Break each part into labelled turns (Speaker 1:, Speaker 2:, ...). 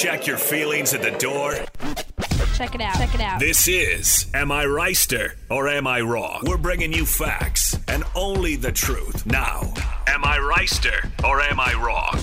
Speaker 1: Check your feelings at the door?
Speaker 2: Check it out. Check it out.
Speaker 1: This is Am I Reister or Am I Wrong? We're bringing you facts and only the truth. Now, Am I Reister or Am I Wrong?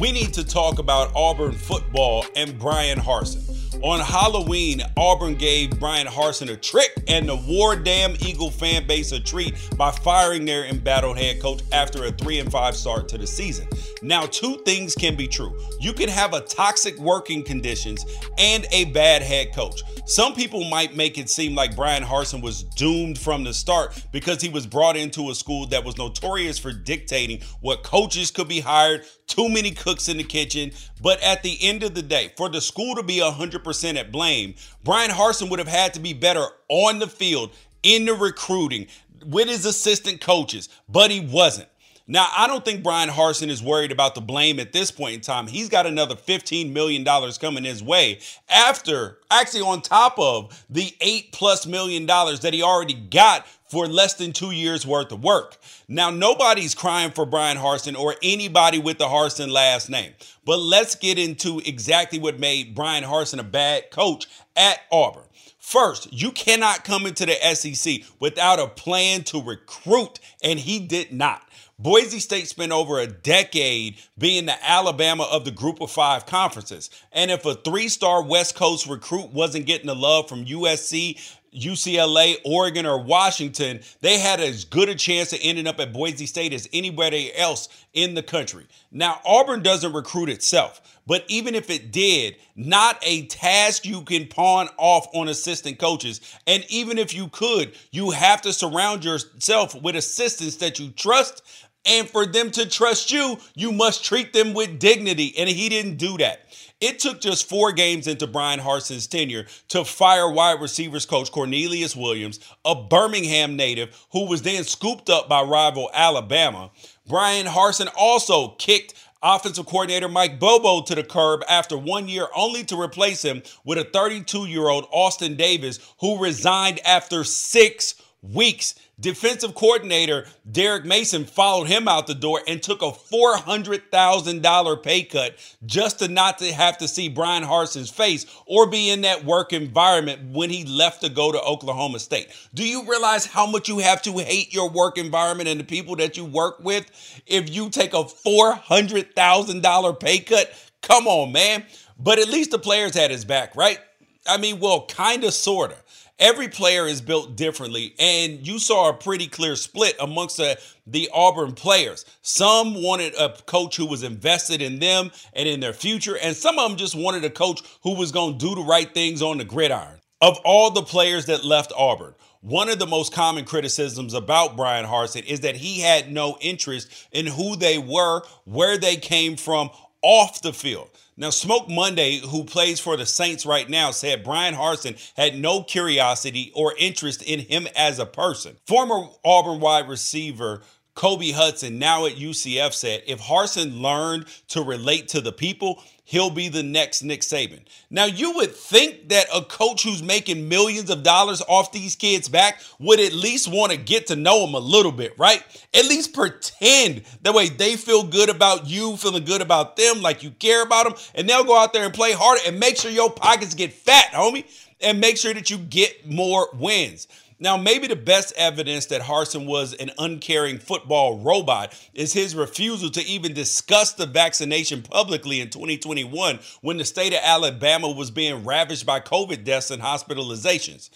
Speaker 3: We need to talk about Auburn football and Bryan Harsin. On Halloween, Auburn gave Bryan Harsin a trick and the War Damn Eagle fan base a treat by firing their embattled head coach after a 3 and 5 start to the season. Now, two things can be true. You can have a toxic working conditions and a bad head coach. Some people might make it seem like Bryan Harsin was doomed from the start because he was brought into a school that was notorious for dictating what coaches could be hired, too many cooks in the kitchen. But at the end of the day, for the school to be 100% at blame, Bryan Harsin would have had to be better on the field, in the recruiting, with his assistant coaches, but he wasn't. Now, I don't think Bryan Harsin is worried about the blame at this point in time. He's got another $15 million coming his way after, actually, on top of the eight plus million dollars that he already got for less than two years worth of work. Now, nobody's crying for Bryan Harsin or anybody with the Harsin last name, but let's get into exactly what made Bryan Harsin a bad coach at Auburn. First, you cannot come into the SEC without a plan to recruit, and he did not. Boise State spent over a decade being the Alabama of the group of five conferences. And if a three star West Coast recruit wasn't getting the love from USC, UCLA, Oregon, or Washington, they had as good a chance of ending up at Boise State as anybody else in the country. Now, Auburn doesn't recruit itself, but even if it did, not a task you can pawn off on assistant coaches. And even if you could, you have to surround yourself with assistants that you trust. And for them to trust you, you must treat them with dignity. And he didn't do that. It took just four games into Bryan Harsin's tenure to fire wide receivers coach Cornelius Williams, a Birmingham native who was then scooped up by rival Alabama. Bryan Harsin also kicked offensive coordinator Mike Bobo to the curb after one year, only to replace him with a 32 year old Austin Davis who resigned after six weeks. Defensive coordinator Derek Mason followed him out the door and took a $400,000 pay cut just to not to have to see Bryan Harsin's face or be in that work environment when he left to go to Oklahoma State. Do you realize how much you have to hate your work environment and the people that you work with if you take a $400,000 pay cut? Come on, man. But at least the players had his back, right? I mean, well, kind of, sort of every player is built differently, and you saw a pretty clear split amongst the, the Auburn players. Some wanted a coach who was invested in them and in their future, and some of them just wanted a coach who was going to do the right things on the gridiron. Of all the players that left Auburn, one of the most common criticisms about Bryan Harsin is that he had no interest in who they were, where they came from off the field. Now, Smoke Monday, who plays for the Saints right now, said Bryan Harsin had no curiosity or interest in him as a person. Former Auburn wide receiver Kobe Hudson, now at UCF, said if Harsin learned to relate to the people, he'll be the next Nick Saban. Now, you would think that a coach who's making millions of dollars off these kids' back would at least want to get to know them a little bit, right? At least pretend that way they feel good about you, feeling good about them, like you care about them, and they'll go out there and play harder and make sure your pockets get fat, homie, and make sure that you get more wins. Now, maybe the best evidence that Harsin was an uncaring football robot is his refusal to even discuss the vaccination publicly in 2021 when the state of Alabama was being ravaged by COVID deaths and hospitalizations.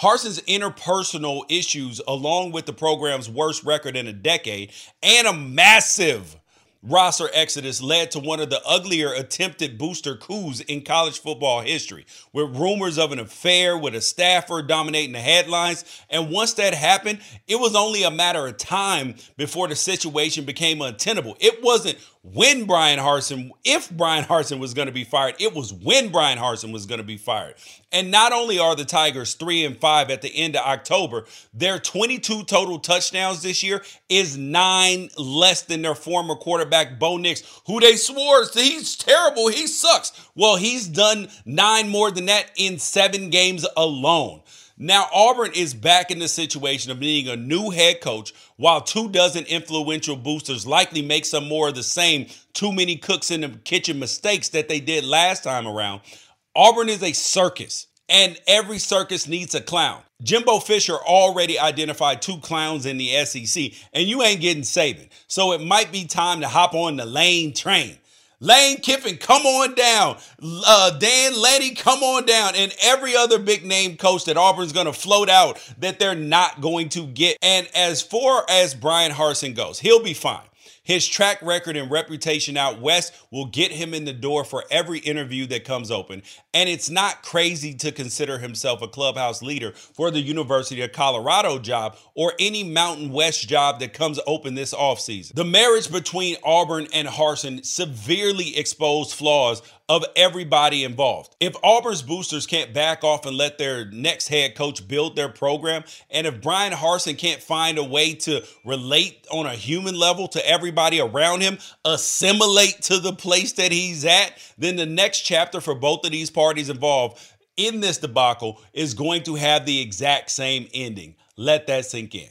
Speaker 3: Harsin's interpersonal issues, along with the program's worst record in a decade and a massive roster exodus led to one of the uglier attempted booster coups in college football history, with rumors of an affair with a staffer dominating the headlines. And once that happened, it was only a matter of time before the situation became untenable. It wasn't when Bryan Harsin, if Bryan Harsin was going to be fired, it was when Bryan Harsin was going to be fired. And not only are the Tigers three and five at the end of October, their 22 total touchdowns this year is nine less than their former quarterback, Bo Nix, who they swore he's terrible, he sucks. Well, he's done nine more than that in seven games alone. Now, Auburn is back in the situation of needing a new head coach, while two dozen influential boosters likely make some more of the same too many cooks in the kitchen mistakes that they did last time around. Auburn is a circus, and every circus needs a clown. Jimbo Fisher already identified two clowns in the SEC, and you ain't getting Saban. So it might be time to hop on the lane train. Lane Kiffin, come on down. Uh, Dan Lanning, come on down. And every other big name coach that Auburn's going to float out that they're not going to get. And as far as Bryan Harsin goes, he'll be fine. His track record and reputation out west will get him in the door for every interview that comes open. And it's not crazy to consider himself a clubhouse leader for the University of Colorado job or any Mountain West job that comes open this offseason. The marriage between Auburn and Harsin severely exposed flaws of everybody involved. If Auburn's boosters can't back off and let their next head coach build their program, and if Bryan Harsin can't find a way to relate on a human level to everybody around him, assimilate to the place that he's at, then the next chapter for both of these parties involved in this debacle is going to have the exact same ending. Let that sink in.